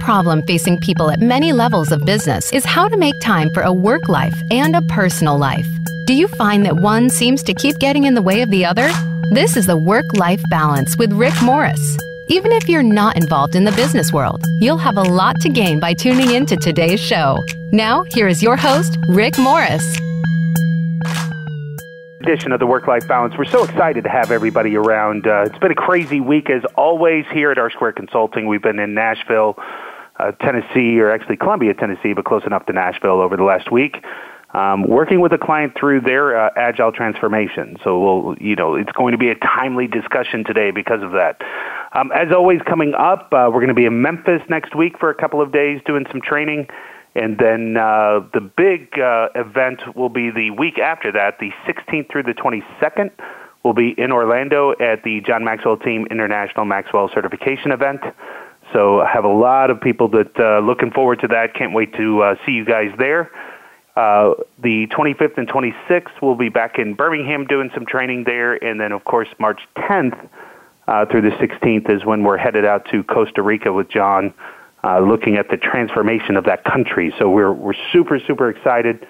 problem facing people at many levels of business is how to make time for a work life and a personal life. Do you find that one seems to keep getting in the way of the other? This is the Work Life Balance with Rick Morris. Even if you're not involved in the business world, you'll have a lot to gain by tuning in to today's show. Now, here is your host, Rick Morris edition of the Work Life Balance. We're so excited to have everybody around. Uh, it's been a crazy week as always here at R Squared Consulting. We've been in Nashville, uh, Tennessee, or actually Columbia, Tennessee, but close enough to Nashville over the last week. Um, working with a client through their uh, agile transformation. So we'll, you know, it's going to be a timely discussion today because of that. Um, as always, coming up, uh, we're going to be in Memphis next week for a couple of days doing some training. And then uh, the big uh, event will be the week after that, the 16th through the 22nd. We'll be in Orlando at the John Maxwell Team International Maxwell Certification event. So I have a lot of people that uh, looking forward to that. Can't wait to uh, see you guys there. Uh, the 25th and 26th, we'll be back in Birmingham doing some training there, and then of course March 10th uh, through the 16th is when we're headed out to Costa Rica with John uh, looking at the transformation of that country. So we're we're super super excited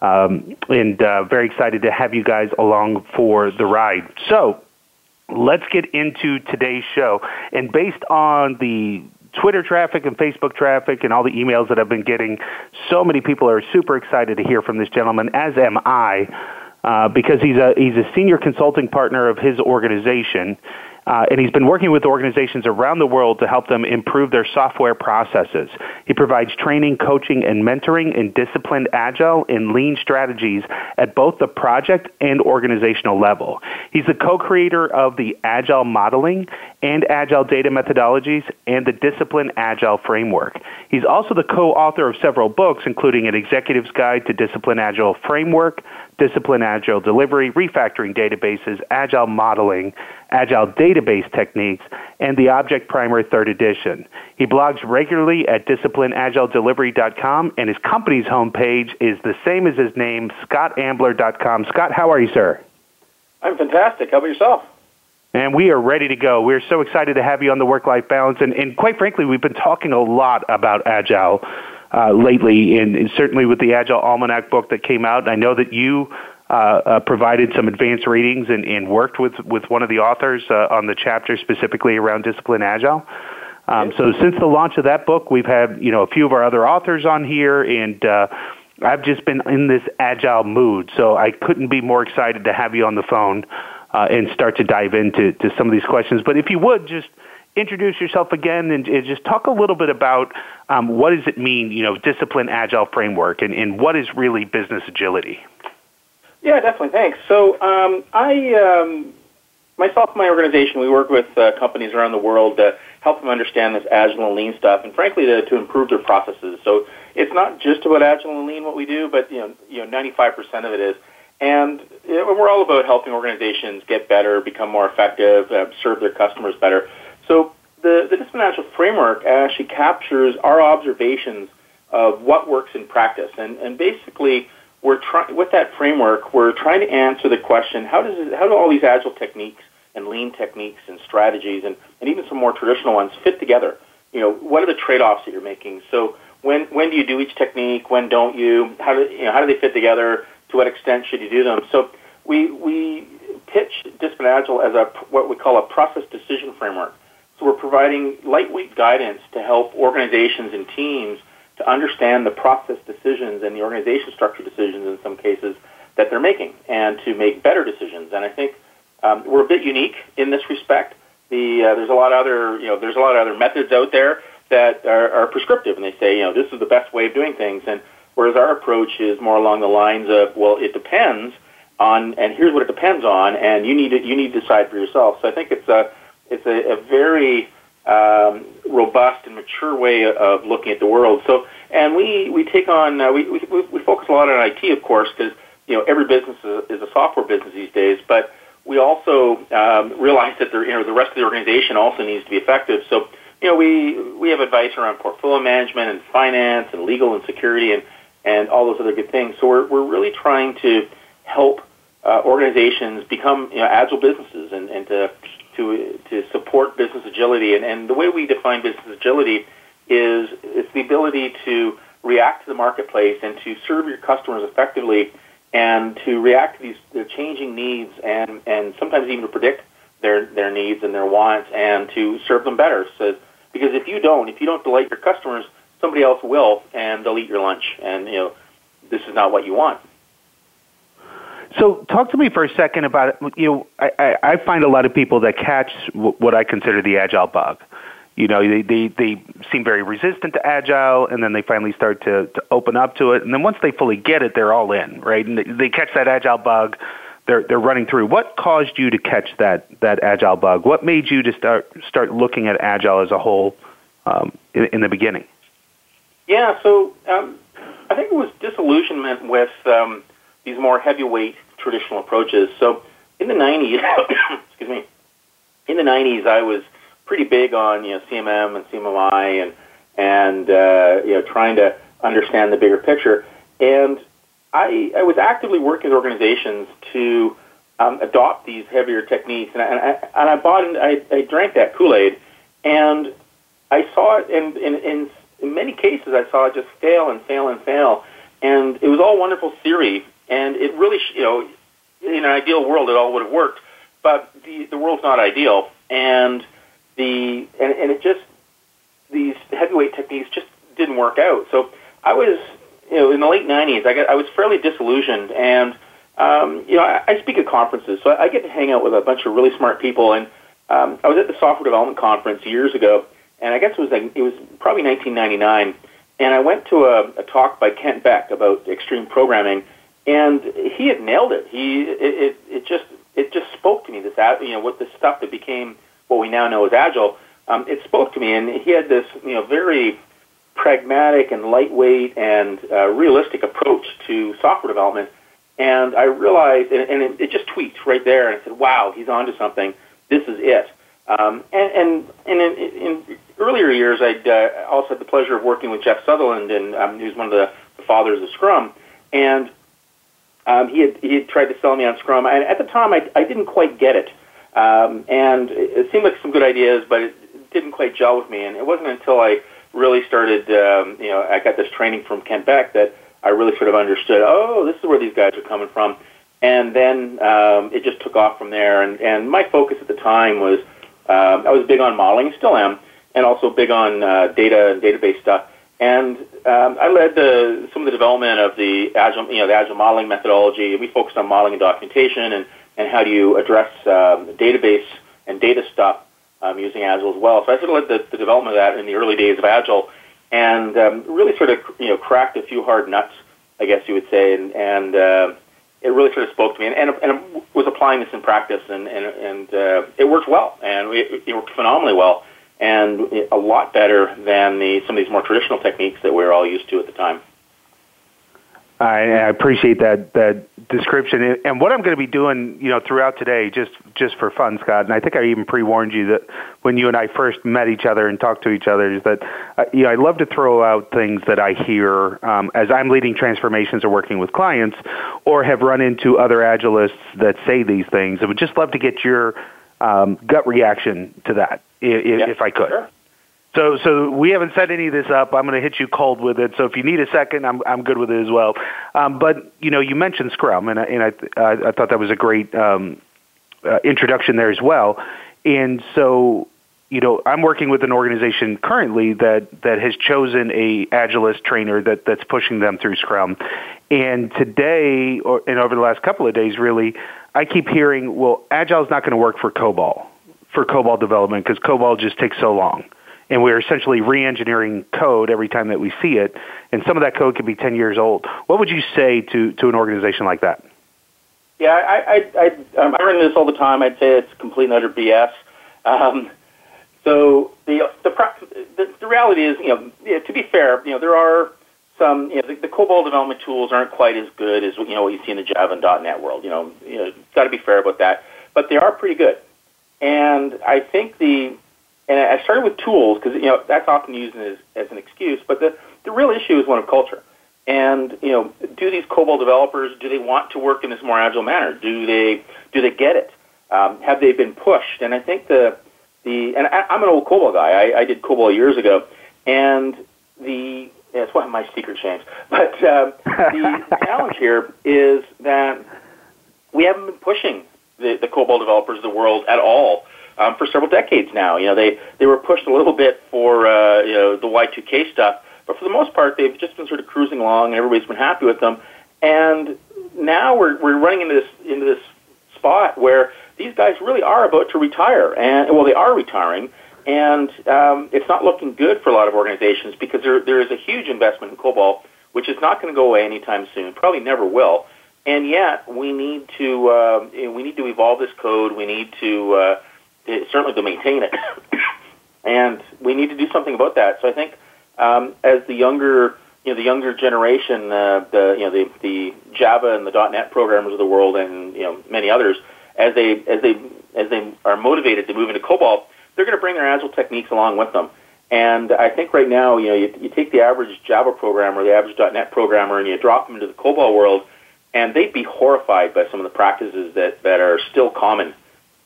um, and uh, very excited to have you guys along for the ride. So let's get into today's show. And based on the Twitter traffic and Facebook traffic and all the emails that I've been getting, so many people are super excited to hear from this gentleman, as am I. Uh, because he's a he's a senior consulting partner of his organization, uh, and he's been working with organizations around the world to help them improve their software processes. He provides training, coaching, and mentoring in disciplined agile and lean strategies at both the project and organizational level. He's the co-creator of the Agile Modeling and Agile Data Methodologies and the Discipline Agile Framework. He's also the co-author of several books, including An Executive's Guide to Discipline Agile Framework, Discipline Agile Delivery, Refactoring Databases, Agile Modeling, Agile Database Techniques, and the Object Primer 3rd Edition. He blogs regularly at disciplineagiledelivery.com, and his company's homepage is the same as his name, scottambler.com. Scott, how are you, sir? I'm fantastic. How about yourself? And we are ready to go. We're so excited to have you on the work life balance. And, and quite frankly, we've been talking a lot about Agile uh, lately, and, and, certainly with the Agile Almanac book that came out. I know that you provided some advanced readings and, and, worked with, with one of the authors uh, on the chapter specifically around discipline agile. Um, so since the launch of that book, we've had you know a few of our other authors on here, and uh, I've just been in this agile mood. So I couldn't be more excited to have you on the phone uh, and start to dive into to some of these questions. But if you would just introduce yourself again and, and just talk a little bit about um, what does it mean, you know, discipline agile framework, and, and what is really business agility. Yeah, definitely. Thanks. So um, I, um, myself my organization, we work with uh, companies around the world to help them understand this agile and lean stuff, and frankly, to, to improve their processes. So it's not just about agile and lean what we do, but you know, you know, 95% of it is. And you know, we're all about helping organizations get better, become more effective, uh, serve their customers better. So the, the discipline framework actually captures our observations of what works in practice. And, and basically, we're trying with that framework, we're trying to answer the question: How does it, how do all these agile techniques and lean techniques and strategies and, and even some more traditional ones fit together? You know, what are the trade-offs that you're making? So when when do you do each technique? When don't you? How do you know how do they fit together? To what extent should you do them? So we we pitch Discipline Agile as a what we call a process decision framework. So we're providing lightweight guidance to help organizations and teams to understand the process decisions and the organization structure decisions in some cases that they're making and to make better decisions. And I think um, we're a bit unique in this respect. The, uh, there's a lot of other, you know, there's a lot of other methods out there that are, are prescriptive and they say, you know, this is the best way of doing things. And whereas our approach is more along the lines of, well, it depends on, and here's what it depends on, and you need to, you need to decide for yourself. So I think it's a, it's a, a very um, robust and mature way of looking at the world. So, and we, we take on, uh, we, we, we focus a lot on IT, of course, because, you know, every business is, is a software business these days, but we also um, realize that you know, the rest of the organization also needs to be effective. So, you know, we, we have advice around portfolio management and finance and legal and security and, and all those other good things. So we're, we're really trying to help uh, organizations become you know, agile businesses and, and to to to support business agility. And, and the way we define business agility is it's the ability to react to the marketplace and to serve your customers effectively and to react to these their changing needs and, and sometimes even to predict their, their needs and their wants and to serve them better. So, because if you don't, if you don't delight your customers, somebody else will and they'll eat your lunch. And, you know, this is not what you want. So, talk to me for a second about you know I, I, I find a lot of people that catch what I consider the agile bug. You know, they, they they seem very resistant to agile, and then they finally start to to open up to it, and then once they fully get it, they're all in, right? And they, they catch that agile bug. They're they're running through. What caused you to catch that that agile bug? What made you to start start looking at agile as a whole um, in, in the beginning? Yeah, so um, I think it was disillusionment with um, these more heavyweight traditional approaches. So in the 90s, excuse me, in the 90s, I was pretty big on you know CMM and CMMI and and uh, you know trying to understand the bigger picture. And I, I was actively working with organizations to um, adopt these heavier techniques, and I, and I, and I bought and I, I drank that Kool Aid, and I saw it in, in in in many cases I saw it just fail and fail and fail, and it was all wonderful theory, and it really, you know, in an ideal world, it all would have worked. But the the world's not ideal, and the and, and it just these heavyweight techniques just didn't work out. So I was, you know, in the late '90s, I got I was fairly disillusioned, and um, you know, I, I speak at conferences, so I, I get to hang out with a bunch of really smart people. And um, I was at the software development conference years ago, and I guess it was it was probably 1999, and I went to a, a talk by Kent Beck about extreme programming and he had nailed it. He it, it, it just it just spoke to me. This you know what the stuff that became what we now know as agile. Um, it spoke to me, and he had this you know very pragmatic and lightweight and uh, realistic approach to software development. And I realized, and, and it, it just tweaked right there, and I said, "Wow, he's onto something. This is it." Um, and and, and in, in earlier years, I'd uh, also had the pleasure of working with Jeff Sutherland, and um, he was one of the, the fathers of Scrum. And um, he had he had tried to sell me on Scrum, and at the time I, I didn't quite get it, um, and it seemed like some good ideas, but it didn't quite gel with me. And it wasn't until I really started, um, you know, I got this training from Kent Beck that I really sort of understood. Oh, this is where these guys are coming from, and then um, it just took off from there. And and my focus at the time was um, I was big on modeling, still am, and also big on uh, data and database stuff. And um, I led the, some of the development of the agile, you know, the agile modeling methodology. We focused on modeling and documentation, and, and how do you address um, database and data stuff um, using Agile as well. So I sort of led the, the development of that in the early days of Agile, and um, really sort of you know cracked a few hard nuts, I guess you would say, and, and uh, it really sort of spoke to me, and, and, and was applying this in practice, and and, and uh, it worked well, and it, it worked phenomenally well and a lot better than the, some of these more traditional techniques that we are all used to at the time. I, I appreciate that that description. And what I'm going to be doing, you know, throughout today, just just for fun, Scott. And I think I even pre-warned you that when you and I first met each other and talked to each other, is that uh, you know I love to throw out things that I hear um, as I'm leading transformations or working with clients, or have run into other agilists that say these things. I would just love to get your um, gut reaction to that, if, yeah, if I could. Sure. So, so we haven't set any of this up. I'm going to hit you cold with it. So, if you need a second, I'm I'm good with it as well. Um, but you know, you mentioned Scrum, and I, and I I, thought that was a great um, uh, introduction there as well. And so, you know, I'm working with an organization currently that that has chosen a Agilist trainer that that's pushing them through Scrum. And today, or and over the last couple of days, really, I keep hearing, well, Agile is not going to work for COBOL, for COBOL development, because COBOL just takes so long. And we're essentially re-engineering code every time that we see it, and some of that code could be 10 years old. What would you say to, to an organization like that? Yeah, I, I, I, um, I run this all the time. I'd say it's complete and utter BS. Um, so the, the, the, the reality is, you know, to be fair, you know, there are some, you know, the, the COBOL development tools aren't quite as good as you know what you see in the Java and .NET world. You know, you know, got to be fair about that, but they are pretty good. And I think the, and I started with tools because you know that's often used as, as an excuse, but the the real issue is one of culture. And you know, do these COBOL developers do they want to work in this more agile manner? Do they do they get it? Um, have they been pushed? And I think the the and I, I'm an old COBOL guy. I, I did COBOL years ago, And the yeah, it's one of my secret shames. But um, the challenge here is that we haven't been pushing the, the COBOL developers of the world at all um, for several decades now. You know, they, they were pushed a little bit for uh, you know the Y2K stuff, but for the most part, they've just been sort of cruising along, and everybody's been happy with them. And now we're we're running into this into this spot where these guys really are about to retire, and well, they are retiring, and um, it's not looking good for a lot of organizations because there there is a huge investment in COBOL, which is not going to go away anytime soon, probably never will. And yet, we need to uh, we need to evolve this code. We need to uh, certainly to maintain it, and we need to do something about that. So I think um, as the younger you know the younger generation, uh, the you know the the Java and the .NET programmers of the world, and you know many others, as they as they as they are motivated to move into COBOL, they're going to bring their agile techniques along with them. And I think right now, you know, you, you take the average Java programmer, the average .NET programmer, and you drop them into the COBOL world, and they'd be horrified by some of the practices that, that are still common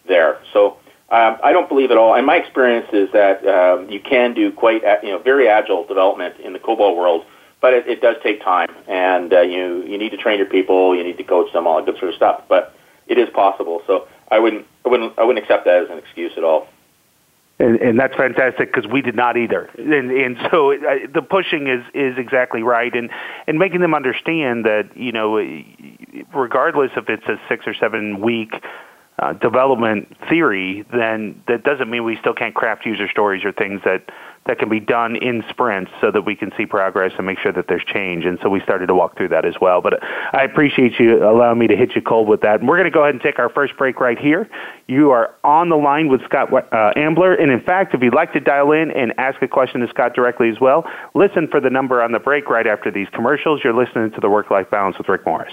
there. So um, I don't believe at all. And my experience is that um, you can do quite, you know, very agile development in the COBOL world, but it, it does take time, and uh, you you need to train your people, you need to coach them, all that good sort of stuff. But it is possible. So I wouldn't I wouldn't I wouldn't accept that as an excuse at all. And, and that's fantastic because we did not either. And, and so uh, the pushing is, is exactly right, and and making them understand that you know, regardless if it's a six or seven week uh, development theory, then that doesn't mean we still can't craft user stories or things that, that can be done in sprints so that we can see progress and make sure that there's change. And so we started to walk through that as well. But I appreciate you allowing me to hit you cold with that. And we're going to go ahead and take our first break right here. You are on the line with Scott uh, Ambler. And in fact, if you'd like to dial in and ask a question to Scott directly as well, listen for the number on the break right after these commercials. You're listening to the Work Life Balance with Rick Morris.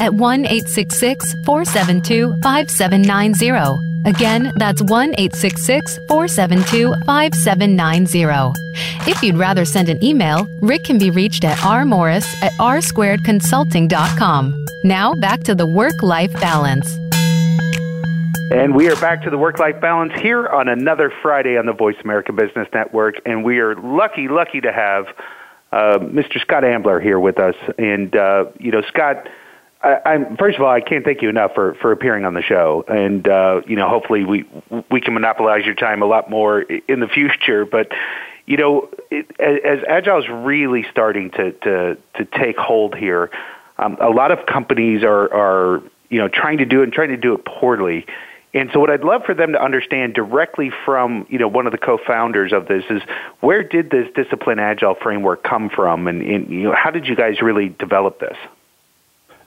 at 1 866 472 5790. Again, that's 1 866 472 5790. If you'd rather send an email, Rick can be reached at rmorris at rsquaredconsulting.com. Now back to the work life balance. And we are back to the work life balance here on another Friday on the Voice America Business Network. And we are lucky, lucky to have uh, Mr. Scott Ambler here with us. And, uh, you know, Scott, I, I'm, first of all, I can't thank you enough for, for appearing on the show. And, uh, you know, hopefully we, we can monopolize your time a lot more in the future. But, you know, it, as Agile is really starting to, to, to take hold here, um, a lot of companies are, are, you know, trying to do it and trying to do it poorly. And so what I'd love for them to understand directly from, you know, one of the co-founders of this is where did this discipline agile framework come from and, and you know, how did you guys really develop this?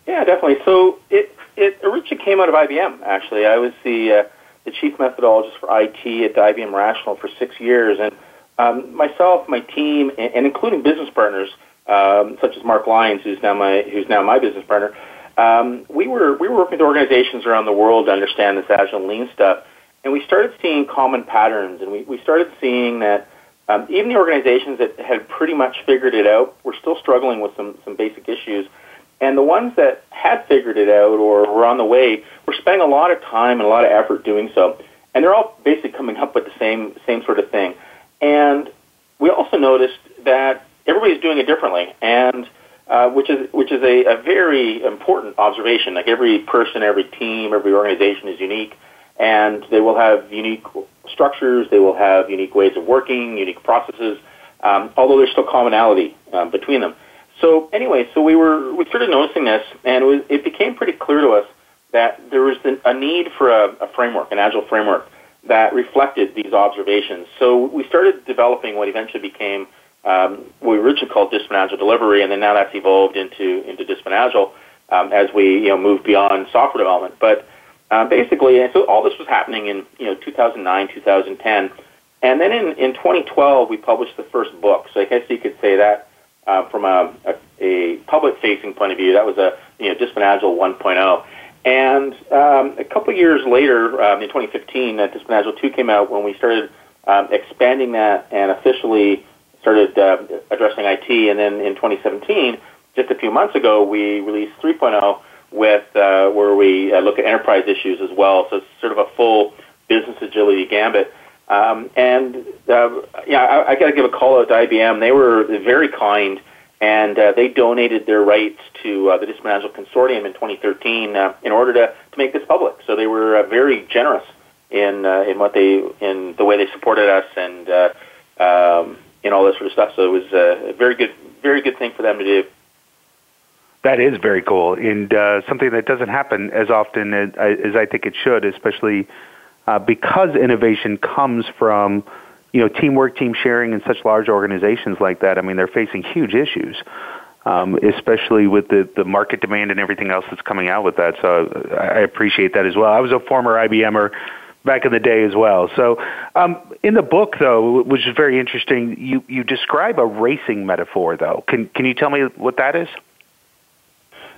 Yeah, definitely. So it, it originally came out of IBM, actually. I was the, uh, the chief methodologist for IT at the IBM Rational for six years. And um, myself, my team, and, and including business partners, um, such as Mark Lines, who's now my, who's now my business partner, um, we were we were working with organizations around the world to understand this agile lean stuff, and we started seeing common patterns, and we, we started seeing that um, even the organizations that had pretty much figured it out were still struggling with some some basic issues, and the ones that had figured it out or were on the way were spending a lot of time and a lot of effort doing so, and they're all basically coming up with the same same sort of thing, and we also noticed that everybody's doing it differently, and uh, which is which is a, a very important observation. Like every person, every team, every organization is unique, and they will have unique structures. They will have unique ways of working, unique processes. Um, although there's still commonality um, between them. So anyway, so we were we started noticing this, and it, was, it became pretty clear to us that there was a need for a, a framework, an agile framework that reflected these observations. So we started developing what eventually became um, we originally called Discipline Agile Delivery, and then now that's evolved into into Discipline Agile um, as we you know move beyond software development. But uh, basically, so all this was happening in you know 2009, 2010, and then in, in 2012 we published the first book. So I guess you could say that uh, from a, a, a public-facing point of view, that was a you know Discipline Agile 1.0. And um, a couple years later, um, in 2015, uh, Discipline Agile 2 came out when we started um, expanding that and officially started uh, addressing IT, and then in 2017, just a few months ago, we released 3.0 with uh, where we uh, look at enterprise issues as well. So it's sort of a full business agility gambit. Um, and uh, yeah, I, I got to give a call out to IBM. They were very kind, and uh, they donated their rights to uh, the Agile Consortium in 2013 uh, in order to, to make this public. So they were uh, very generous in uh, in what they in the way they supported us and. Uh, um, and all this sort of stuff. So it was a very good, very good thing for them to do. That is very cool, and uh, something that doesn't happen as often as, as I think it should, especially uh, because innovation comes from you know teamwork, team sharing, and such large organizations like that. I mean, they're facing huge issues. Um, especially with the, the market demand and everything else that's coming out with that. So I appreciate that as well. I was a former IBMer back in the day as well. So, um, in the book, though, which is very interesting, you, you describe a racing metaphor, though. Can can you tell me what that is?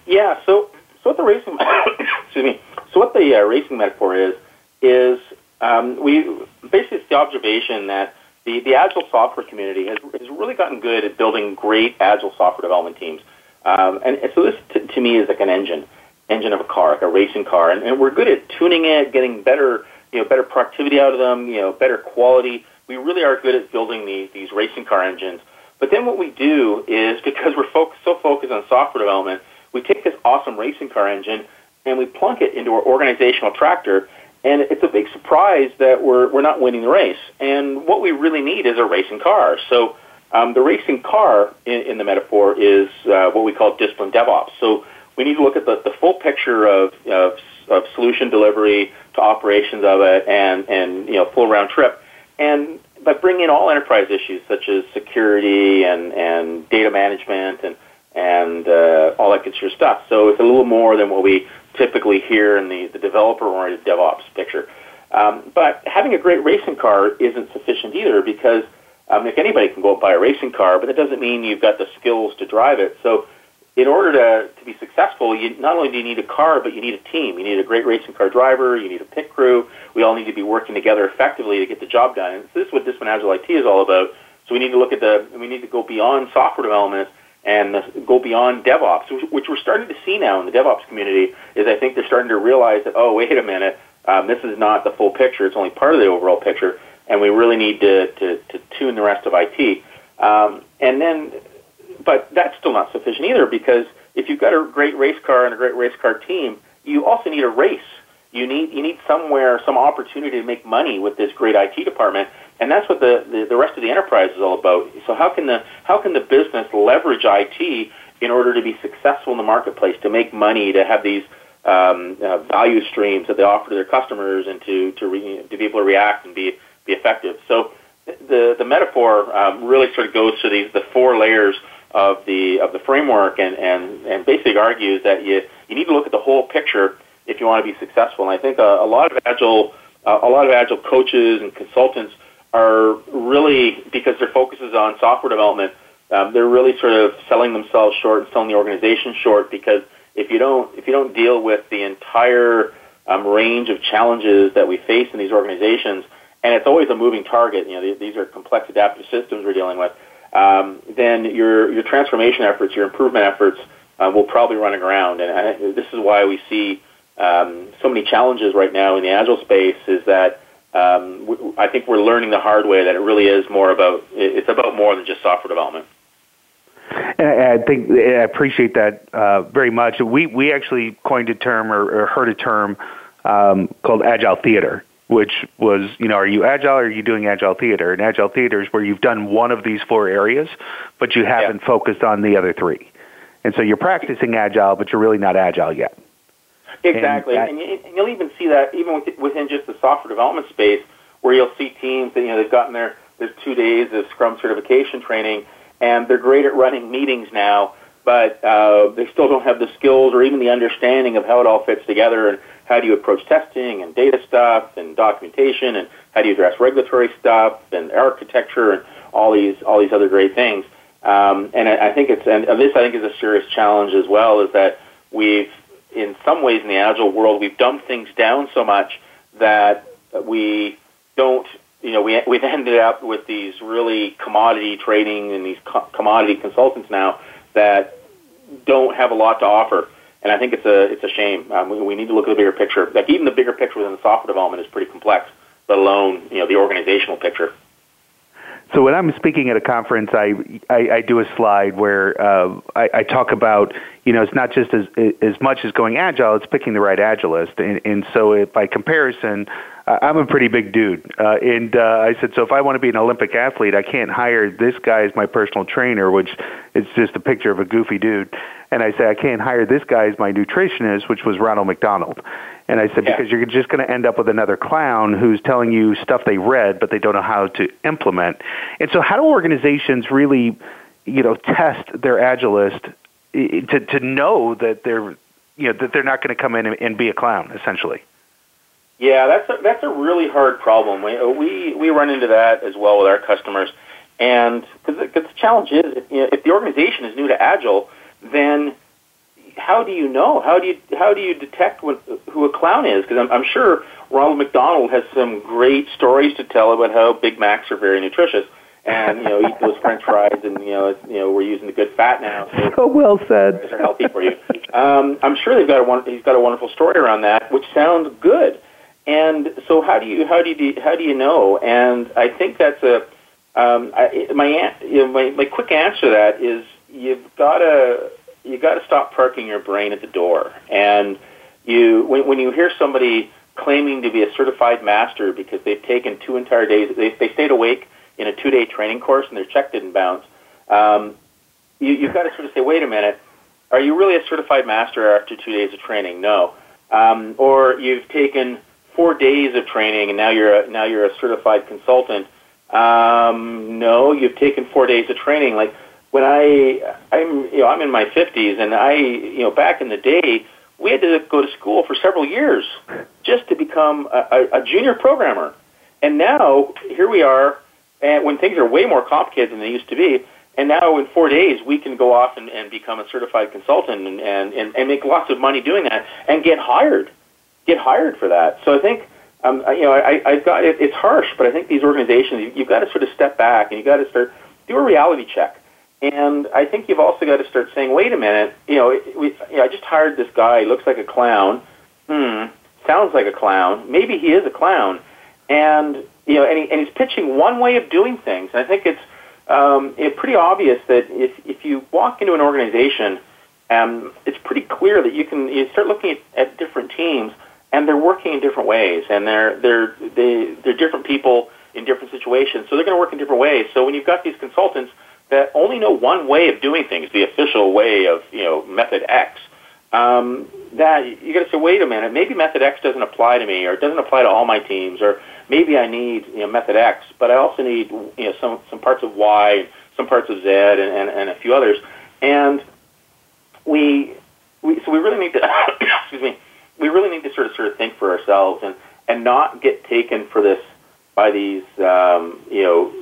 Yeah. So, so what the racing excuse me. So what the uh, racing metaphor is is um, we basically it's the observation that the, the agile software community has, has really gotten good at building great agile software development teams. Um, and, and so this t- to me is like an engine, engine of a car, like a racing car, and, and we're good at tuning it, getting better you know, better productivity out of them, you know, better quality. We really are good at building these, these racing car engines. But then what we do is, because we're focused, so focused on software development, we take this awesome racing car engine and we plunk it into our organizational tractor, and it's a big surprise that we're, we're not winning the race. And what we really need is a racing car. So um, the racing car in, in the metaphor is uh, what we call discipline DevOps. So we need to look at the, the full picture of, of, of solution delivery, to operations of it and, and you know, full round trip. And but bring in all enterprise issues such as security and, and data management and, and uh, all that good sort of stuff. So it's a little more than what we typically hear in the, the developer-oriented DevOps picture. Um, but having a great racing car isn't sufficient either because um, if anybody can go and buy a racing car, but that doesn't mean you've got the skills to drive it. So in order to, to be successful, you not only do you need a car, but you need a team. You need a great racing car driver. You need a pit crew. We all need to be working together effectively to get the job done. And this is what Discipline Agile IT is all about. So we need to look at the, we need to go beyond software development and go beyond DevOps, which, which we're starting to see now in the DevOps community. Is I think they're starting to realize that oh wait a minute, um, this is not the full picture. It's only part of the overall picture, and we really need to to, to tune the rest of IT. Um, and then but that's still not sufficient either because if you've got a great race car and a great race car team, you also need a race. You need you need somewhere some opportunity to make money with this great IT department, and that's what the, the, the rest of the enterprise is all about. So how can the how can the business leverage IT in order to be successful in the marketplace, to make money, to have these um, uh, value streams that they offer to their customers, and to to, re, to be able to react and be be effective. So the the metaphor um, really sort of goes to these the four layers of the of the framework and, and, and basically argues that you, you need to look at the whole picture if you want to be successful. And I think a, a lot of agile uh, a lot of agile coaches and consultants are really because their focus is on software development. Um, they're really sort of selling themselves short and selling the organization short because if you don't if you don't deal with the entire um, range of challenges that we face in these organizations, and it's always a moving target. You know, these are complex adaptive systems we're dealing with um, then your your transformation efforts, your improvement efforts, uh, will probably run aground. And I, this is why we see um, so many challenges right now in the agile space. Is that um, w- I think we're learning the hard way that it really is more about it's about more than just software development. And I think I appreciate that uh, very much. We we actually coined a term or, or heard a term um, called agile theater, which was, you know, are you agile or are you doing agile theater? And agile theater is where you've done one of these four areas, but you haven't yeah. focused on the other three. And so you're practicing agile, but you're really not agile yet. Exactly. And, that, and, you, will even see that even within just the software development space, where you'll see teams that, you know, they've gotten their, their two days of Scrum certification training, and they're great at running meetings now, but uh, they still don't have the skills or even the understanding of how it all fits together. And how do you approach testing and data stuff and documentation and how do you address regulatory stuff and architecture and all these all these other great things. Um, and I, I think it's and this I think is a serious challenge as well is that we've in some ways in the agile world we've dumbed things down so much that we don't you know we we've ended up with these really commodity trading and these co- commodity consultants now that don't have a lot to offer and I think it's a it's a shame. Um, we, we need to look at the bigger picture. Like even the bigger picture within the software development is pretty complex, let alone you know the organizational picture. So when I'm speaking at a conference, I I, I do a slide where uh, I, I talk about you know it's not just as as much as going agile; it's picking the right agilist, and, and so if, by comparison, I'm a pretty big dude, uh, and uh, I said, so if I want to be an Olympic athlete, I can't hire this guy as my personal trainer, which is just a picture of a goofy dude. And I say I can't hire this guy as my nutritionist, which was Ronald McDonald. And I said yeah. because you're just going to end up with another clown who's telling you stuff they read, but they don't know how to implement. And so, how do organizations really, you know, test their agilist to to know that they're you know that they're not going to come in and, and be a clown essentially? Yeah, that's a, that's a really hard problem. We, uh, we we run into that as well with our customers, and because the challenge is if, you know, if the organization is new to Agile, then how do you know? How do you how do you detect when, who a clown is? Because I'm, I'm sure Ronald McDonald has some great stories to tell about how Big Macs are very nutritious, and you know eat those French fries, and you know you know we're using the good fat now. So oh, well said. They're healthy for you. Um, I'm sure they've got a one, he's got a wonderful story around that, which sounds good. And so, how do you how do you how do you know? And I think that's a um, I, my, you know, my my quick answer to that is you've got to you got to stop parking your brain at the door. And you when, when you hear somebody claiming to be a certified master because they've taken two entire days, they, they stayed awake in a two day training course and their check didn't bounce. Um, you, you've got to sort of say, wait a minute, are you really a certified master after two days of training? No. Um, or you've taken four days of training and now you're a, now you're a certified consultant. Um, no, you've taken four days of training. Like when I I'm you know I'm in my 50s and I you know back in the day we had to go to school for several years just to become a, a, a junior programmer. And now here we are, and when things are way more complicated than they used to be, And now in four days, we can go off and, and become a certified consultant and, and, and, and make lots of money doing that and get hired, get hired for that. So I think, um, you know, I, I've got, it, it's harsh, but I think these organizations, you, you've got to sort of step back and you've got to start, do a reality check. And I think you've also got to start saying, wait a minute, you know, we, you know I just hired this guy, he looks like a clown. Hmm, sounds like a clown. Maybe he is a clown. And, you know, and, he, and he's pitching one way of doing things. And I think it's, um, it's pretty obvious that if, if you walk into an organization, um, it's pretty clear that you can you start looking at, at different teams, and they're working in different ways, and they're they're they, they're different people in different situations, so they're going to work in different ways. So when you've got these consultants that only know one way of doing things, the official way of you know method X, um, that you got to say, wait a minute, maybe method X doesn't apply to me, or it doesn't apply to all my teams, or maybe I need you know, method X, but I also need you know some some parts of Y, some parts of Z, and, and, and a few others. And we, we so we really need to excuse me, we really need to sort of sort of think for ourselves and and not get taken for this by these um, you know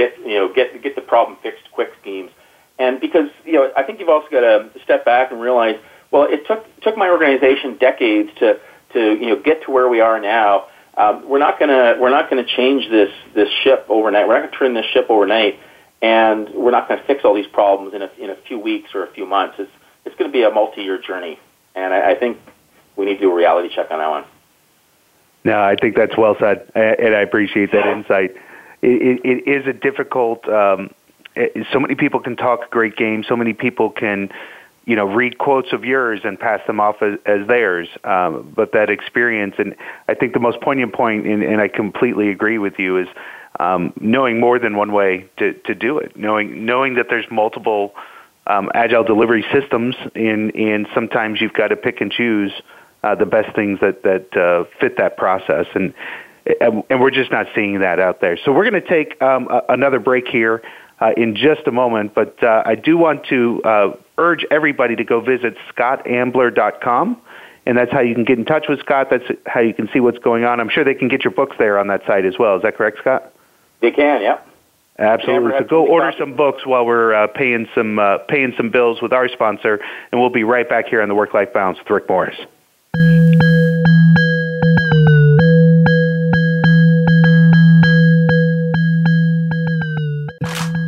get you know get get the problem fixed quick schemes. And because you know I think you've also got to step back and realize well it took took my organization decades to to you know get to where we are now um, we're not going to we're not to change this this ship overnight. We're not going to turn this ship overnight, and we're not going to fix all these problems in a in a few weeks or a few months. It's it's going to be a multi-year journey, and I, I think we need to do a reality check on that one. No, I think that's well said, and I appreciate that insight. It, it, it is a difficult. Um, so many people can talk a great game. So many people can you know, read quotes of yours and pass them off as, as theirs. Um, but that experience, and I think the most poignant point, and, and I completely agree with you, is um, knowing more than one way to, to do it. Knowing knowing that there's multiple um, agile delivery systems, and and sometimes you've got to pick and choose uh, the best things that that uh, fit that process. And and we're just not seeing that out there. So we're going to take um, a, another break here uh, in just a moment. But uh, I do want to uh, urge everybody to go visit scottambler.com. And that's how you can get in touch with Scott. That's how you can see what's going on. I'm sure they can get your books there on that site as well. Is that correct, Scott? They can, yeah. Absolutely. So go order some books while we're uh, paying some uh, paying some bills with our sponsor, and we'll be right back here on the Work Life Balance with Rick Morris.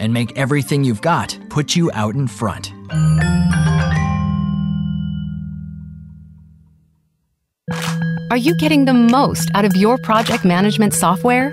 and make everything you've got put you out in front? Are you getting the most out of your project management software?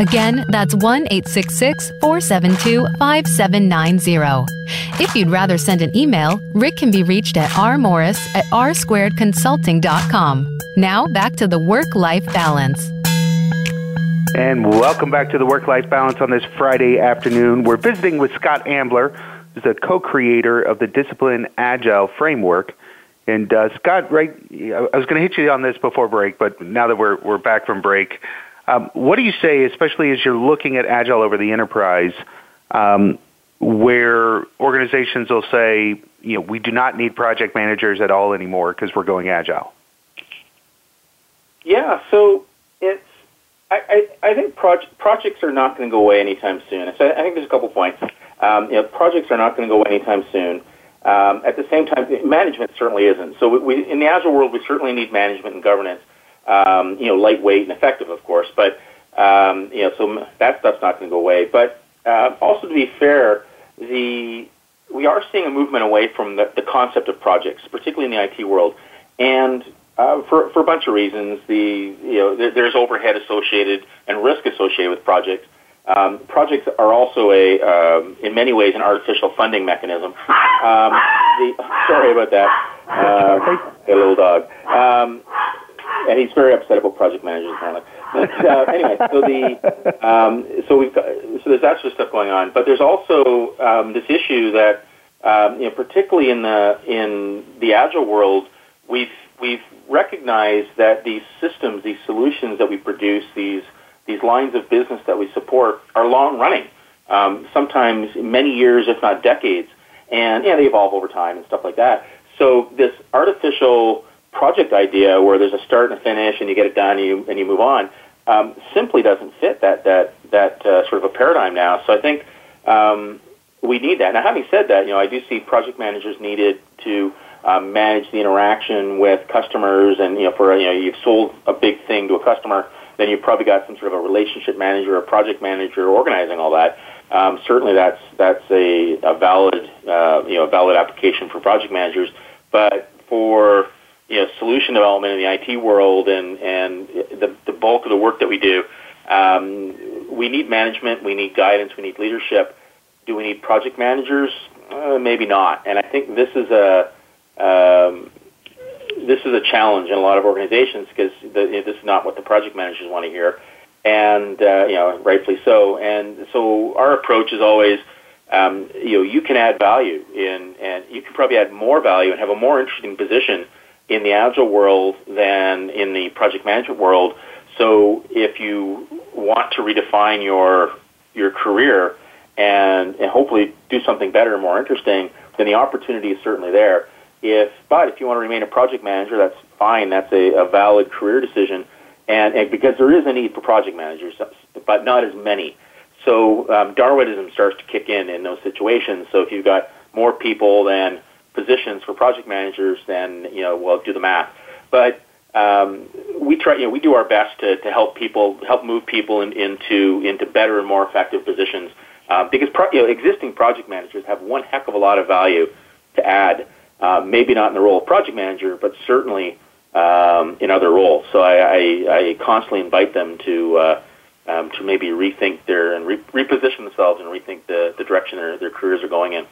Again, that's 1 866 472 5790. If you'd rather send an email, Rick can be reached at rmorris at rsquaredconsulting.com. Now, back to the work life balance. And welcome back to the Work Life Balance on this Friday afternoon. We're visiting with Scott Ambler, who's the co creator of the Discipline Agile Framework. And uh, Scott, right, I was going to hit you on this before break, but now that we're, we're back from break, um, what do you say, especially as you're looking at Agile over the enterprise, um, where organizations will say, you know, we do not need project managers at all anymore because we're going Agile? Yeah, so it's I, I, I think proj- projects are not going to go away anytime soon. So I think there's a couple points. Um, you know, projects are not going to go away anytime soon. Um, at the same time, management certainly isn't. So we, we, in the Agile world, we certainly need management and governance. Um, you know, lightweight and effective, of course. But um, you know, so that stuff's not going to go away. But uh, also, to be fair, the we are seeing a movement away from the, the concept of projects, particularly in the IT world, and uh, for, for a bunch of reasons. The you know there, there's overhead associated and risk associated with projects. Um, projects are also a um, in many ways an artificial funding mechanism. Um, the, sorry about that. Uh, a little dog. And he's very upset about project managers apparently. But uh, anyway, so the um, so we've got so there's that sort of stuff going on, but there's also um, this issue that um, you know particularly in the in the agile world, we've we've recognized that these systems, these solutions that we produce, these these lines of business that we support are long running, um, sometimes many years, if not decades, and yeah, they evolve over time and stuff like that. So this artificial project idea where there's a start and a finish and you get it done and you, and you move on um, simply doesn't fit that that that uh, sort of a paradigm now. So I think um, we need that. Now, having said that, you know, I do see project managers needed to um, manage the interaction with customers, and you know, for you know, you've sold a big thing to a customer, then you've probably got some sort of a relationship manager, a project manager organizing all that. Um, certainly, that's that's a, a valid uh, you know valid application for project managers, but for you know solution development in the IT world and and the the bulk of the work that we do, um, we need management, we need guidance, we need leadership. Do we need project managers? Uh, maybe not. And I think this is a um, this is a challenge in a lot of organizations because this is not what the project managers want to hear, and uh, you know rightfully so. And so our approach is always. Um, you know, you can add value in, and you can probably add more value and have a more interesting position in the agile world than in the project management world. So if you want to redefine your your career and, and hopefully do something better and more interesting, then the opportunity is certainly there. If but if you want to remain a project manager, that's fine. That's a, a valid career decision, and, and because there is a need for project managers, but not as many. So um, Darwinism starts to kick in in those situations. So if you've got more people than positions for project managers, then you know, well, do the math. But um, we try, you know, we do our best to, to help people, help move people in, into into better and more effective positions. Uh, because pro, you know, existing project managers have one heck of a lot of value to add. Uh, maybe not in the role of project manager, but certainly um, in other roles. So I, I, I constantly invite them to uh, um, to maybe rethink their and re- reposition themselves and rethink the, the direction their, their careers are going in.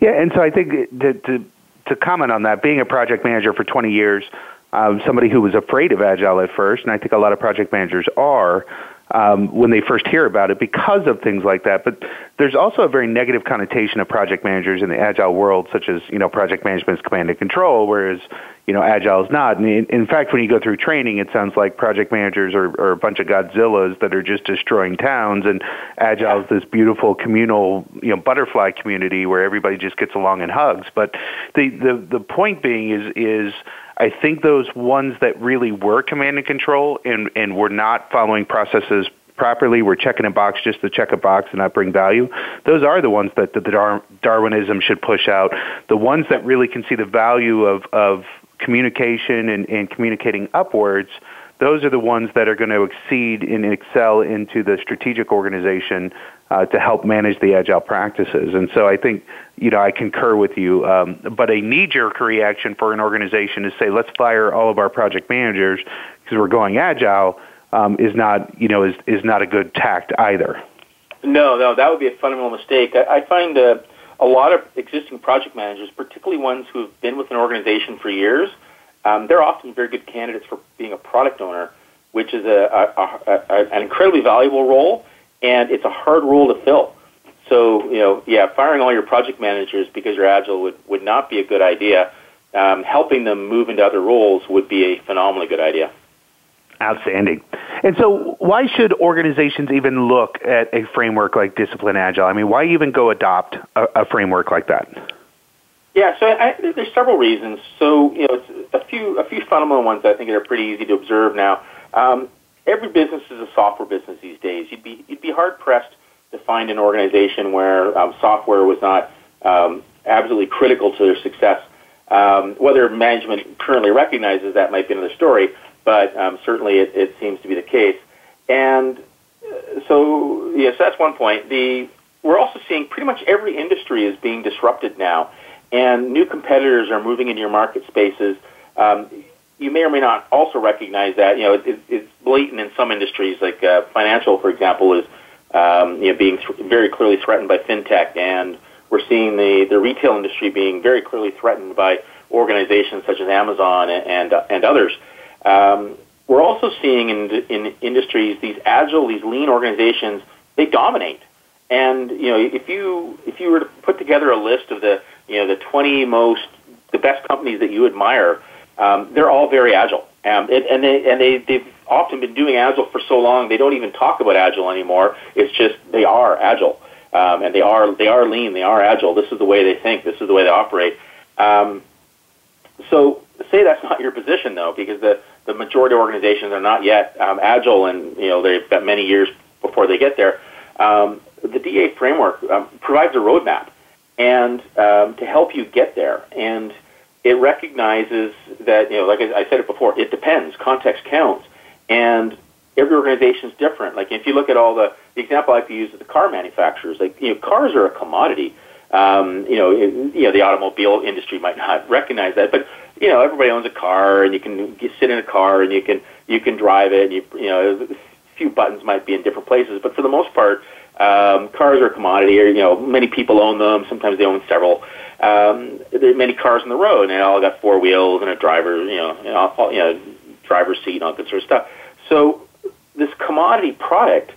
Yeah, and so I think to to, to comment on that, being a project manager for 20 years, um, somebody who was afraid of agile at first, and I think a lot of project managers are um, when they first hear about it because of things like that. But there's also a very negative connotation of project managers in the agile world, such as you know project management is command and control, whereas you know agile is not. And in, in fact, when you go through training, it sounds like project managers are, are a bunch of Godzillas that are just destroying towns, and agile is this beautiful communal you know butterfly community where everybody just gets along and hugs. But the the the point being is is I think those ones that really were command and control and, and were not following processes properly, we're checking a box just to check a box and not bring value. Those are the ones that, the Dar- Darwinism should push out. The ones that really can see the value of, of communication and, and communicating upwards – those are the ones that are going to exceed and excel into the strategic organization uh, to help manage the agile practices. And so I think, you know, I concur with you. Um, but a knee-jerk reaction for an organization is say, let's fire all of our project managers because we're going agile um, is not, you know, is, is not a good tact either. No, no, that would be a fundamental mistake. I, I find uh, a lot of existing project managers, particularly ones who have been with an organization for years – um, they're often very good candidates for being a product owner, which is a, a, a, an incredibly valuable role, and it's a hard role to fill. So, you know, yeah, firing all your project managers because you're agile would, would not be a good idea. Um, helping them move into other roles would be a phenomenally good idea. Outstanding. And so, why should organizations even look at a framework like Discipline Agile? I mean, why even go adopt a, a framework like that? Yeah, so I, there's several reasons. So you know, a few a few fundamental ones I think are pretty easy to observe now. Um, every business is a software business these days. You'd be you'd be hard pressed to find an organization where um, software was not um, absolutely critical to their success. Um, whether management currently recognizes that might be another story, but um, certainly it, it seems to be the case. And uh, so, yes, that's one point. The we're also seeing pretty much every industry is being disrupted now and new competitors are moving into your market spaces. Um, you may or may not also recognize that. You know, it, it's blatant in some industries, like uh, financial, for example, is um, you know being th- very clearly threatened by fintech, and we're seeing the the retail industry being very clearly threatened by organizations such as Amazon and and, uh, and others. Um, we're also seeing in in industries these agile, these lean organizations, they dominate. And you know, if you if you were to put together a list of the you know the 20 most the best companies that you admire, um, they're all very agile, um, and, and they and they they've often been doing agile for so long they don't even talk about agile anymore. It's just they are agile, um, and they are they are lean, they are agile. This is the way they think. This is the way they operate. Um, so say that's not your position though, because the the majority of organizations are not yet um, agile, and you know they've got many years before they get there. Um, the DA framework um, provides a roadmap and um, to help you get there. And it recognizes that, you know, like I said it before, it depends. Context counts. And every organization is different. Like if you look at all the, the example I to use is the car manufacturers. Like, you know, cars are a commodity. Um, you know, you know, the automobile industry might not recognize that, but you know, everybody owns a car, and you can sit in a car, and you can you can drive it. And you you know, a few buttons might be in different places, but for the most part, um, cars are a commodity, or you know, many people own them. Sometimes they own several. Um, there are many cars on the road, and they all got four wheels and a driver, you know, know, all, you know, driver's seat and all that sort of stuff. So this commodity product,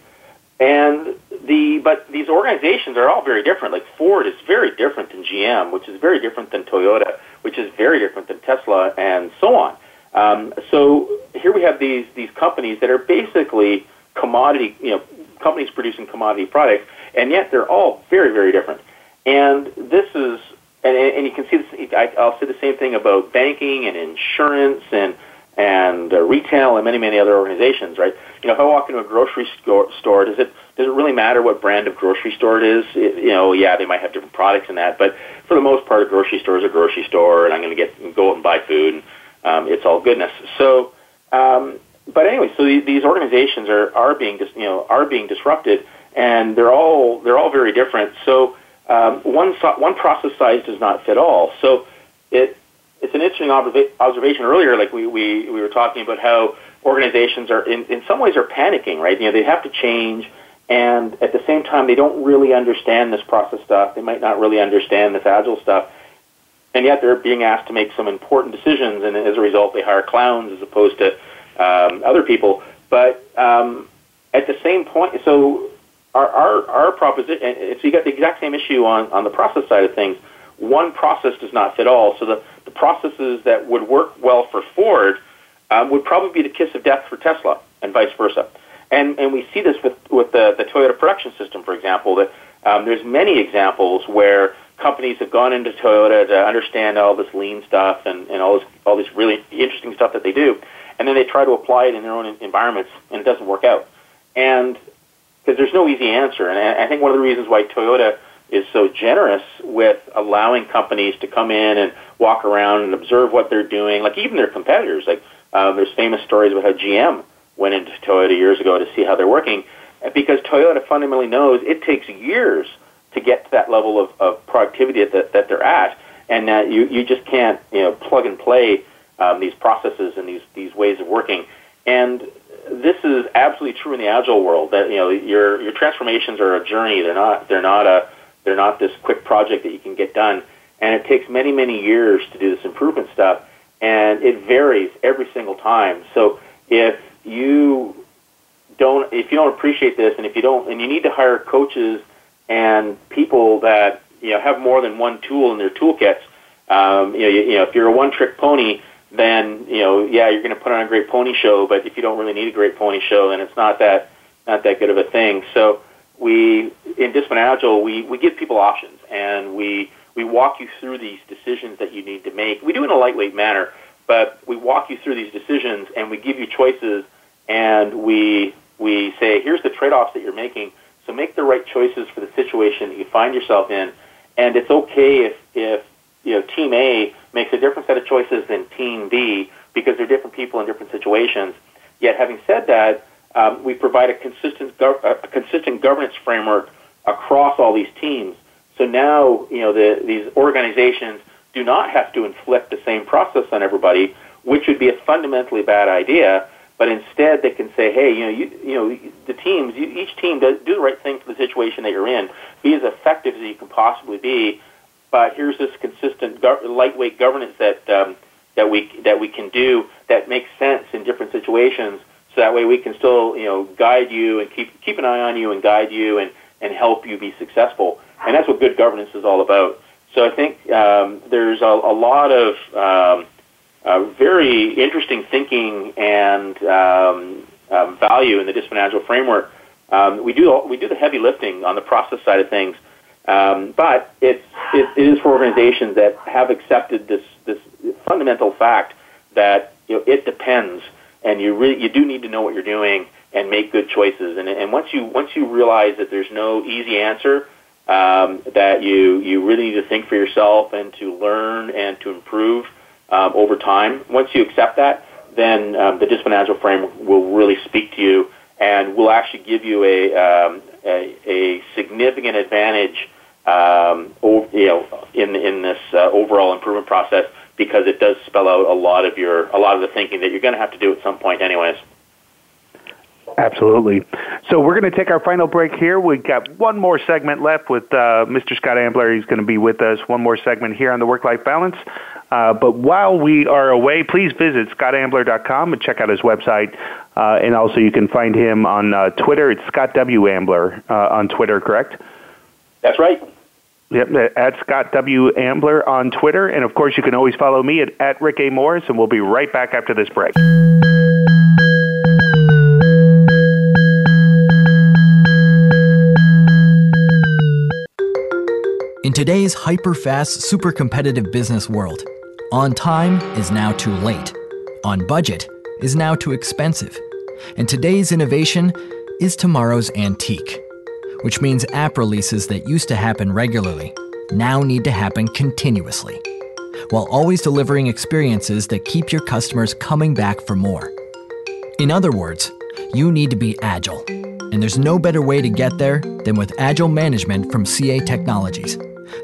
and the but these organizations are all very different. Like Ford is very different than GM, which is very different than Toyota, which is very different than Tesla, and so on. Um, so here we have these these companies that are basically commodity, you know, companies producing commodity products, and yet they're all very, very different. And this is, and, and you can see this. I, I'll say the same thing about banking and insurance and and uh, retail and many, many other organizations. Right? You know, if I walk into a grocery store, does it does it really matter what brand of grocery store it is? It, you know, yeah, they might have different products in that, but for the most part, a grocery store is a grocery store, and I'm going to get go out and buy food, and um, it's all goodness. So um, but anyway, so these organizations are are being you know are being disrupted, and they're all they're all very different. So um, one one process size does not fit all. So it it's an interesting observa- observation earlier. Like we, we we were talking about how organizations are in in some ways are panicking, right? You know, they have to change, and at the same time, they don't really understand this process stuff. They might not really understand this agile stuff. And yet, they're being asked to make some important decisions, and as a result, they hire clowns as opposed to um, other people. But um, at the same point, so our, our, our proposition, so you got the exact same issue on, on the process side of things. One process does not fit all. So the, the processes that would work well for Ford um, would probably be the kiss of death for Tesla and vice versa. And, and we see this with, with the, the Toyota production system, for example, that um, there's many examples where companies have gone into Toyota to understand all this lean stuff and, and all this all this really interesting stuff that they do and then they try to apply it in their own environments, and it doesn't work out. And because there's no easy answer, and I think one of the reasons why Toyota is so generous with allowing companies to come in and walk around and observe what they're doing, like even their competitors. Like um, there's famous stories about how GM went into Toyota years ago to see how they're working, because Toyota fundamentally knows it takes years to get to that level of, of productivity that, that they're at, and that you, you just can't you know plug and play um, these processes and these these ways of working. And this is absolutely true in the agile world. That you know your your transformations are a journey. They're not they're not a they're not this quick project that you can get done. And it takes many many years to do this improvement stuff, and it varies every single time. So if you don't if you don't appreciate this, and if you don't, and you need to hire coaches and people that you know have more than one tool in their toolkits. Um, you, know, you, you know, if you're a one-trick pony, then you know, yeah, you're going to put on a great pony show. But if you don't really need a great pony show, then it's not that not that good of a thing. So we in Discipline Agile, we we give people options, and we we walk you through these decisions that you need to make. We do it in a lightweight manner, but we walk you through these decisions, and we give you choices, and we we say, here's the trade-offs that you're making. So make the right choices for the situation that you find yourself in, and it's okay if if you know team A makes a different set of choices than team B because they're different people in different situations. Yet, having said that, um, we provide a consistent gov- a consistent governance framework across all these teams. So now, you know, the, these organizations do not have to inflict the same process on everybody, which would be a fundamentally bad idea. But instead, they can say, "Hey, you know, you, you know, the teams, you, each team does do the right thing for the situation that you're in. Be as effective as you can possibly be, but here's this consistent, lightweight governance that um, that we that we can do that makes sense in different situations. So that way we can still you know guide you and keep keep an eye on you and guide you and and help you be successful. And that's what good governance is all about. So I think um, there's a, a lot of um, uh, very interesting thinking and um, um, value in the Agile framework. Um, we do we do the heavy lifting on the process side of things um, but it's, it, it is for organizations that have accepted this, this fundamental fact that you know, it depends, and you, really, you do need to know what you're doing and make good choices. And, and once, you, once you realize that there's no easy answer, um, that you, you really need to think for yourself and to learn and to improve um, over time, once you accept that, then um, the Discipline Agile framework will really speak to you and will actually give you a, um, a, a significant advantage um, you know, in in this uh, overall improvement process because it does spell out a lot of your a lot of the thinking that you're going to have to do at some point, anyways. Absolutely. So we're going to take our final break here. We've got one more segment left with uh, Mr. Scott Ambler. He's going to be with us. One more segment here on the work-life balance. Uh, but while we are away, please visit scottambler.com and check out his website. Uh, and also, you can find him on uh, Twitter. It's Scott W. Ambler uh, on Twitter, correct? That's right. Yep, uh, at Scott W. Ambler on Twitter. And of course, you can always follow me at, at Rick A. Morris, and we'll be right back after this break. In today's hyper fast, super competitive business world, on time is now too late. On budget is now too expensive. And today's innovation is tomorrow's antique which means app releases that used to happen regularly now need to happen continuously, while always delivering experiences that keep your customers coming back for more. In other words, you need to be agile, and there's no better way to get there than with Agile Management from CA Technologies,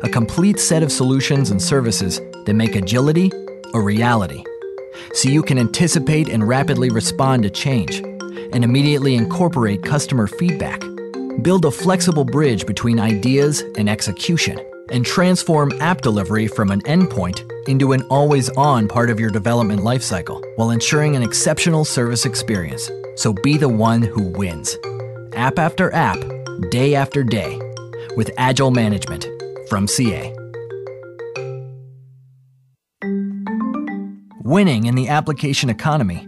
a complete set of solutions and services that make agility a reality. So you can anticipate and rapidly respond to change and immediately incorporate customer feedback build a flexible bridge between ideas and execution, and transform app delivery from an endpoint into an always on part of your development lifecycle while ensuring an exceptional service experience. So be the one who wins. App after app, day after day, with Agile Management from CA. Winning in the application economy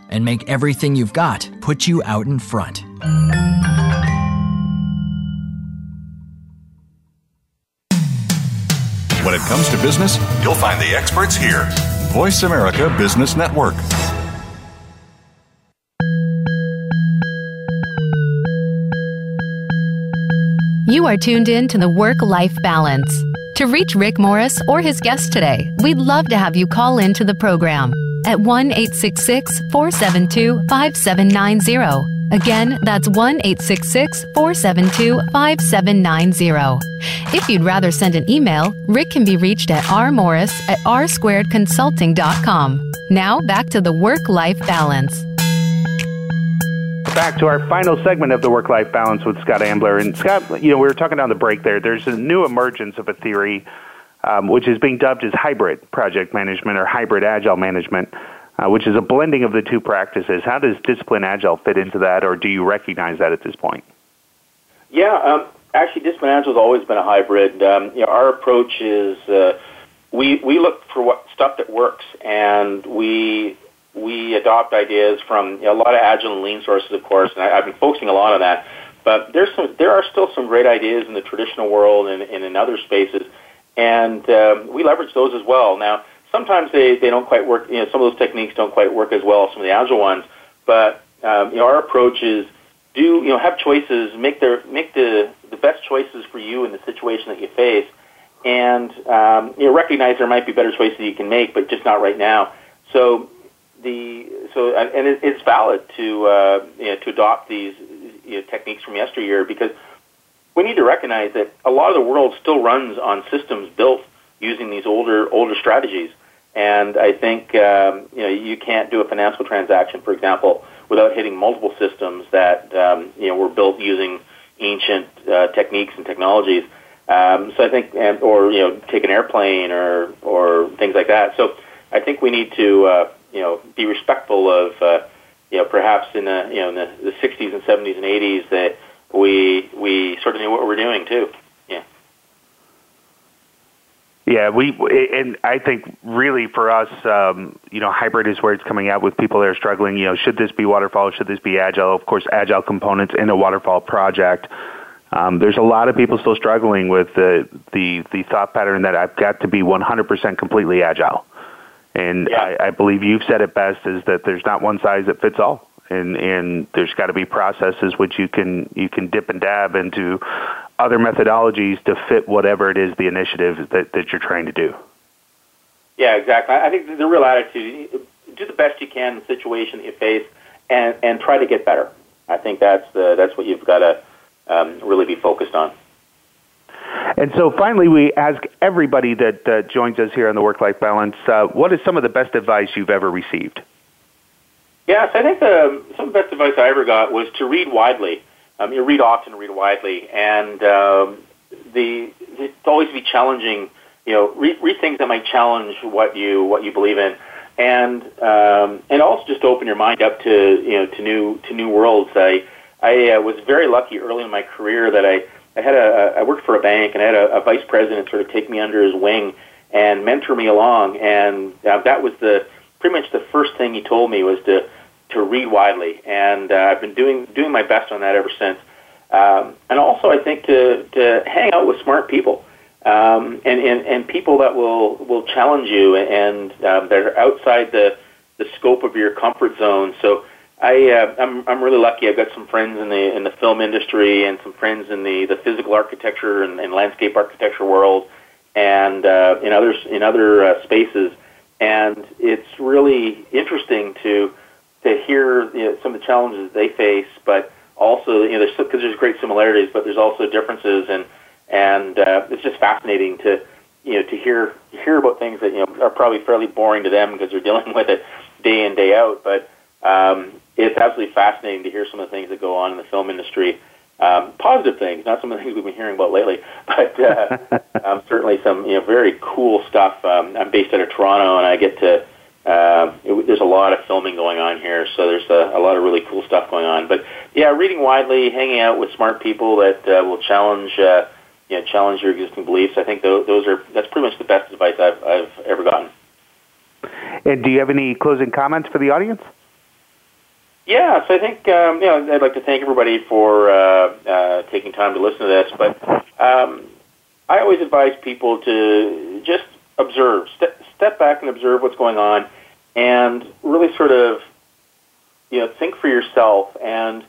and make everything you've got put you out in front? When it comes to business, you'll find the experts here. Voice America Business Network. You are tuned in to the Work Life Balance. To reach Rick Morris or his guest today, we'd love to have you call in to the program at 1 866 472 5790. Again, that's 1 866 472 5790. If you'd rather send an email, Rick can be reached at rmorris at rsquaredconsulting.com. Now back to the work life balance. Back to our final segment of the work life balance with Scott Ambler. And Scott, you know, we were talking down the break there. There's a new emergence of a theory um, which is being dubbed as hybrid project management or hybrid agile management, uh, which is a blending of the two practices. How does discipline agile fit into that, or do you recognize that at this point? Yeah, um, actually, discipline agile has always been a hybrid. Um, you know, our approach is uh, we we look for what stuff that works, and we we adopt ideas from you know, a lot of agile and lean sources, of course, and I, I've been focusing a lot on that. But there's some, there are still some great ideas in the traditional world and, and in other spaces, and um, we leverage those as well. Now, sometimes they, they don't quite work. You know, some of those techniques don't quite work as well as some of the agile ones. But um, you know, our approach is do you know have choices, make their make the the best choices for you in the situation that you face, and um, you know recognize there might be better choices you can make, but just not right now. So the so and it, it's valid to uh, you know, to adopt these you know, techniques from yesteryear because we need to recognize that a lot of the world still runs on systems built using these older older strategies. And I think um, you know you can't do a financial transaction, for example, without hitting multiple systems that um, you know were built using ancient uh, techniques and technologies. Um, so I think, and, or you know, take an airplane or or things like that. So I think we need to uh, you know be respectful of uh, you know perhaps in the you know in the, the 60s and 70s and 80s that we we sort of knew what we were doing too. Yeah. Yeah, we and I think really for us, um, you know, hybrid is where it's coming out with people that are struggling. You know, should this be waterfall? Should this be agile? Of course, agile components in a waterfall project. Um, there's a lot of people still struggling with the, the the thought pattern that I've got to be 100% completely agile. And yeah. I, I believe you've said it best is that there's not one size that fits all. And, and there's got to be processes which you can you can dip and dab into other methodologies to fit whatever it is the initiative that, that you're trying to do. Yeah, exactly. I think the real attitude: do the best you can in the situation that you face, and and try to get better. I think that's the that's what you've got to um, really be focused on. And so finally, we ask everybody that uh, joins us here on the Work Life Balance uh, what is some of the best advice you've ever received? Yes, I think the, some of the best advice I ever got was to read widely. Um, you read often, read widely, and um, the it's always be challenging. You know, read, read things that might challenge what you what you believe in, and um, and also just open your mind up to you know to new to new worlds. I I uh, was very lucky early in my career that I I had a I worked for a bank and I had a, a vice president sort of take me under his wing and mentor me along, and uh, that was the pretty much the first thing he told me was to to read widely, and uh, I've been doing doing my best on that ever since. Um, and also, I think to to hang out with smart people. Um, and, and, and people that will, will challenge you and um, that are outside the, the scope of your comfort zone. So I uh, I'm I'm really lucky. I've got some friends in the in the film industry and some friends in the the physical architecture and, and landscape architecture world, and uh, in others in other uh, spaces. And it's really interesting to to hear you know, some of the challenges they face, but also, you know, there's because there's great similarities, but there's also differences, and and uh, it's just fascinating to you know to hear hear about things that you know are probably fairly boring to them because they're dealing with it day in day out. But um, it's absolutely fascinating to hear some of the things that go on in the film industry. Um, positive things, not some of the things we've been hearing about lately, but uh, um, certainly some you know very cool stuff. Um, I'm based out of Toronto, and I get to uh, it, there's a lot of filming going on here, so there's a, a lot of really cool stuff going on. But yeah, reading widely, hanging out with smart people that uh, will challenge. Uh, you know, challenge your existing beliefs. I think those, those are that's pretty much the best advice I've, I've ever gotten. And do you have any closing comments for the audience? Yeah, so I think um, you know I'd like to thank everybody for uh, uh, taking time to listen to this. But um, I always advise people to just observe, step, step back and observe what's going on, and really sort of you know think for yourself. And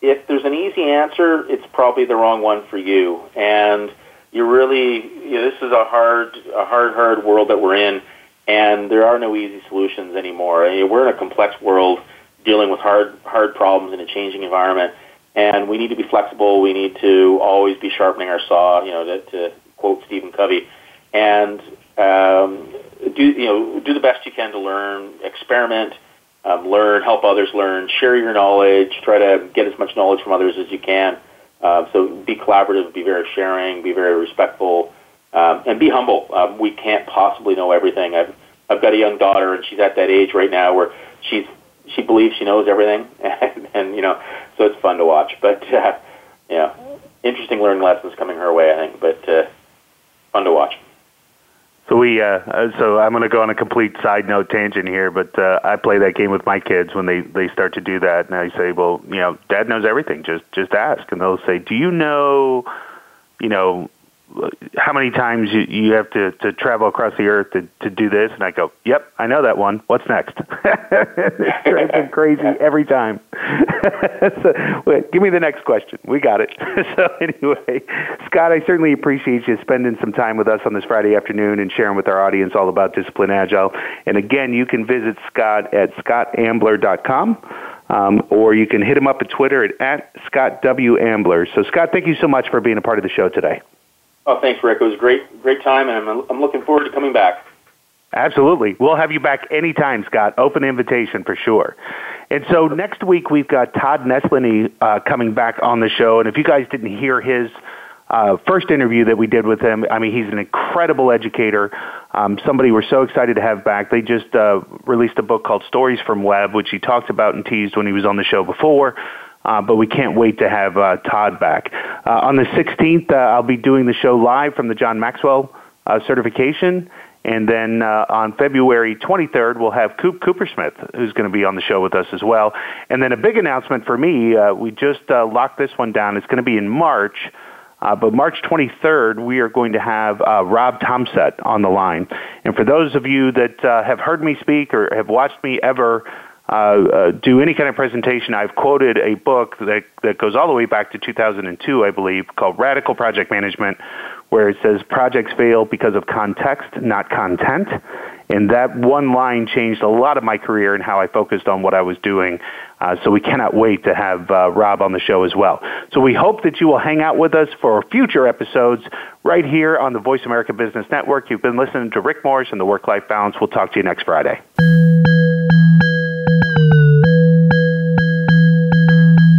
if there's an easy answer, it's probably the wrong one for you. And you really you know, this is a hard a hard hard world that we're in, and there are no easy solutions anymore. I mean, we're in a complex world dealing with hard hard problems in a changing environment, and we need to be flexible. We need to always be sharpening our saw. You know, to, to quote Stephen Covey, and um, do you know do the best you can to learn, experiment, um, learn, help others learn, share your knowledge, try to get as much knowledge from others as you can. Uh, so be collaborative, be very sharing, be very respectful, um, and be humble. Um, we can't possibly know everything. I've I've got a young daughter, and she's at that age right now where she's she believes she knows everything, and, and you know, so it's fun to watch. But uh, yeah, interesting learning lessons coming her way, I think. But uh, fun to watch. So we, uh, uh so I'm going to go on a complete side note tangent here, but uh, I play that game with my kids when they they start to do that, and I say, well, you know, Dad knows everything. Just just ask, and they'll say, do you know, you know, how many times you, you have to, to travel across the earth to, to do this? And I go, yep, I know that one. What's next? it drives them crazy every time. so, wait, give me the next question. We got it. so anyway, Scott, I certainly appreciate you spending some time with us on this Friday afternoon and sharing with our audience all about Discipline Agile. And again, you can visit Scott at scottambler.com. Um, or you can hit him up at Twitter at, at Scott W. Ambler. So, Scott, thank you so much for being a part of the show today. Oh, thanks, Rick. It was a great, great time, and I'm, I'm looking forward to coming back. Absolutely. We'll have you back anytime, Scott. Open invitation for sure. And so next week we've got Todd Nesloney uh, coming back on the show. And if you guys didn't hear his uh, first interview that we did with him, I mean, he's an incredible educator. Um, somebody we're so excited to have back. They just uh, released a book called Stories from Webb, which he talked about and teased when he was on the show before. Uh, but we can't wait to have uh, Todd back. Uh, on the 16th, uh, I'll be doing the show live from the John Maxwell uh, certification. And then uh, on February 23rd, we'll have Coop Coopersmith, who's going to be on the show with us as well. And then a big announcement for me, we just locked this one down. It's going to be in March. Uh, but March 23rd, we are going to have uh, Rob Thomsett on the line. And for those of you that uh, have heard me speak or have watched me ever uh, do any kind of presentation, I've quoted a book that, that goes all the way back to 2002, I believe, called Radical Project Management, where it says projects fail because of context, not content. And that one line changed a lot of my career and how I focused on what I was doing. Uh, so we cannot wait to have uh, Rob on the show as well. So we hope that you will hang out with us for future episodes right here on the Voice America Business Network. You've been listening to Rick Morris and the Work Life Balance. We'll talk to you next Friday.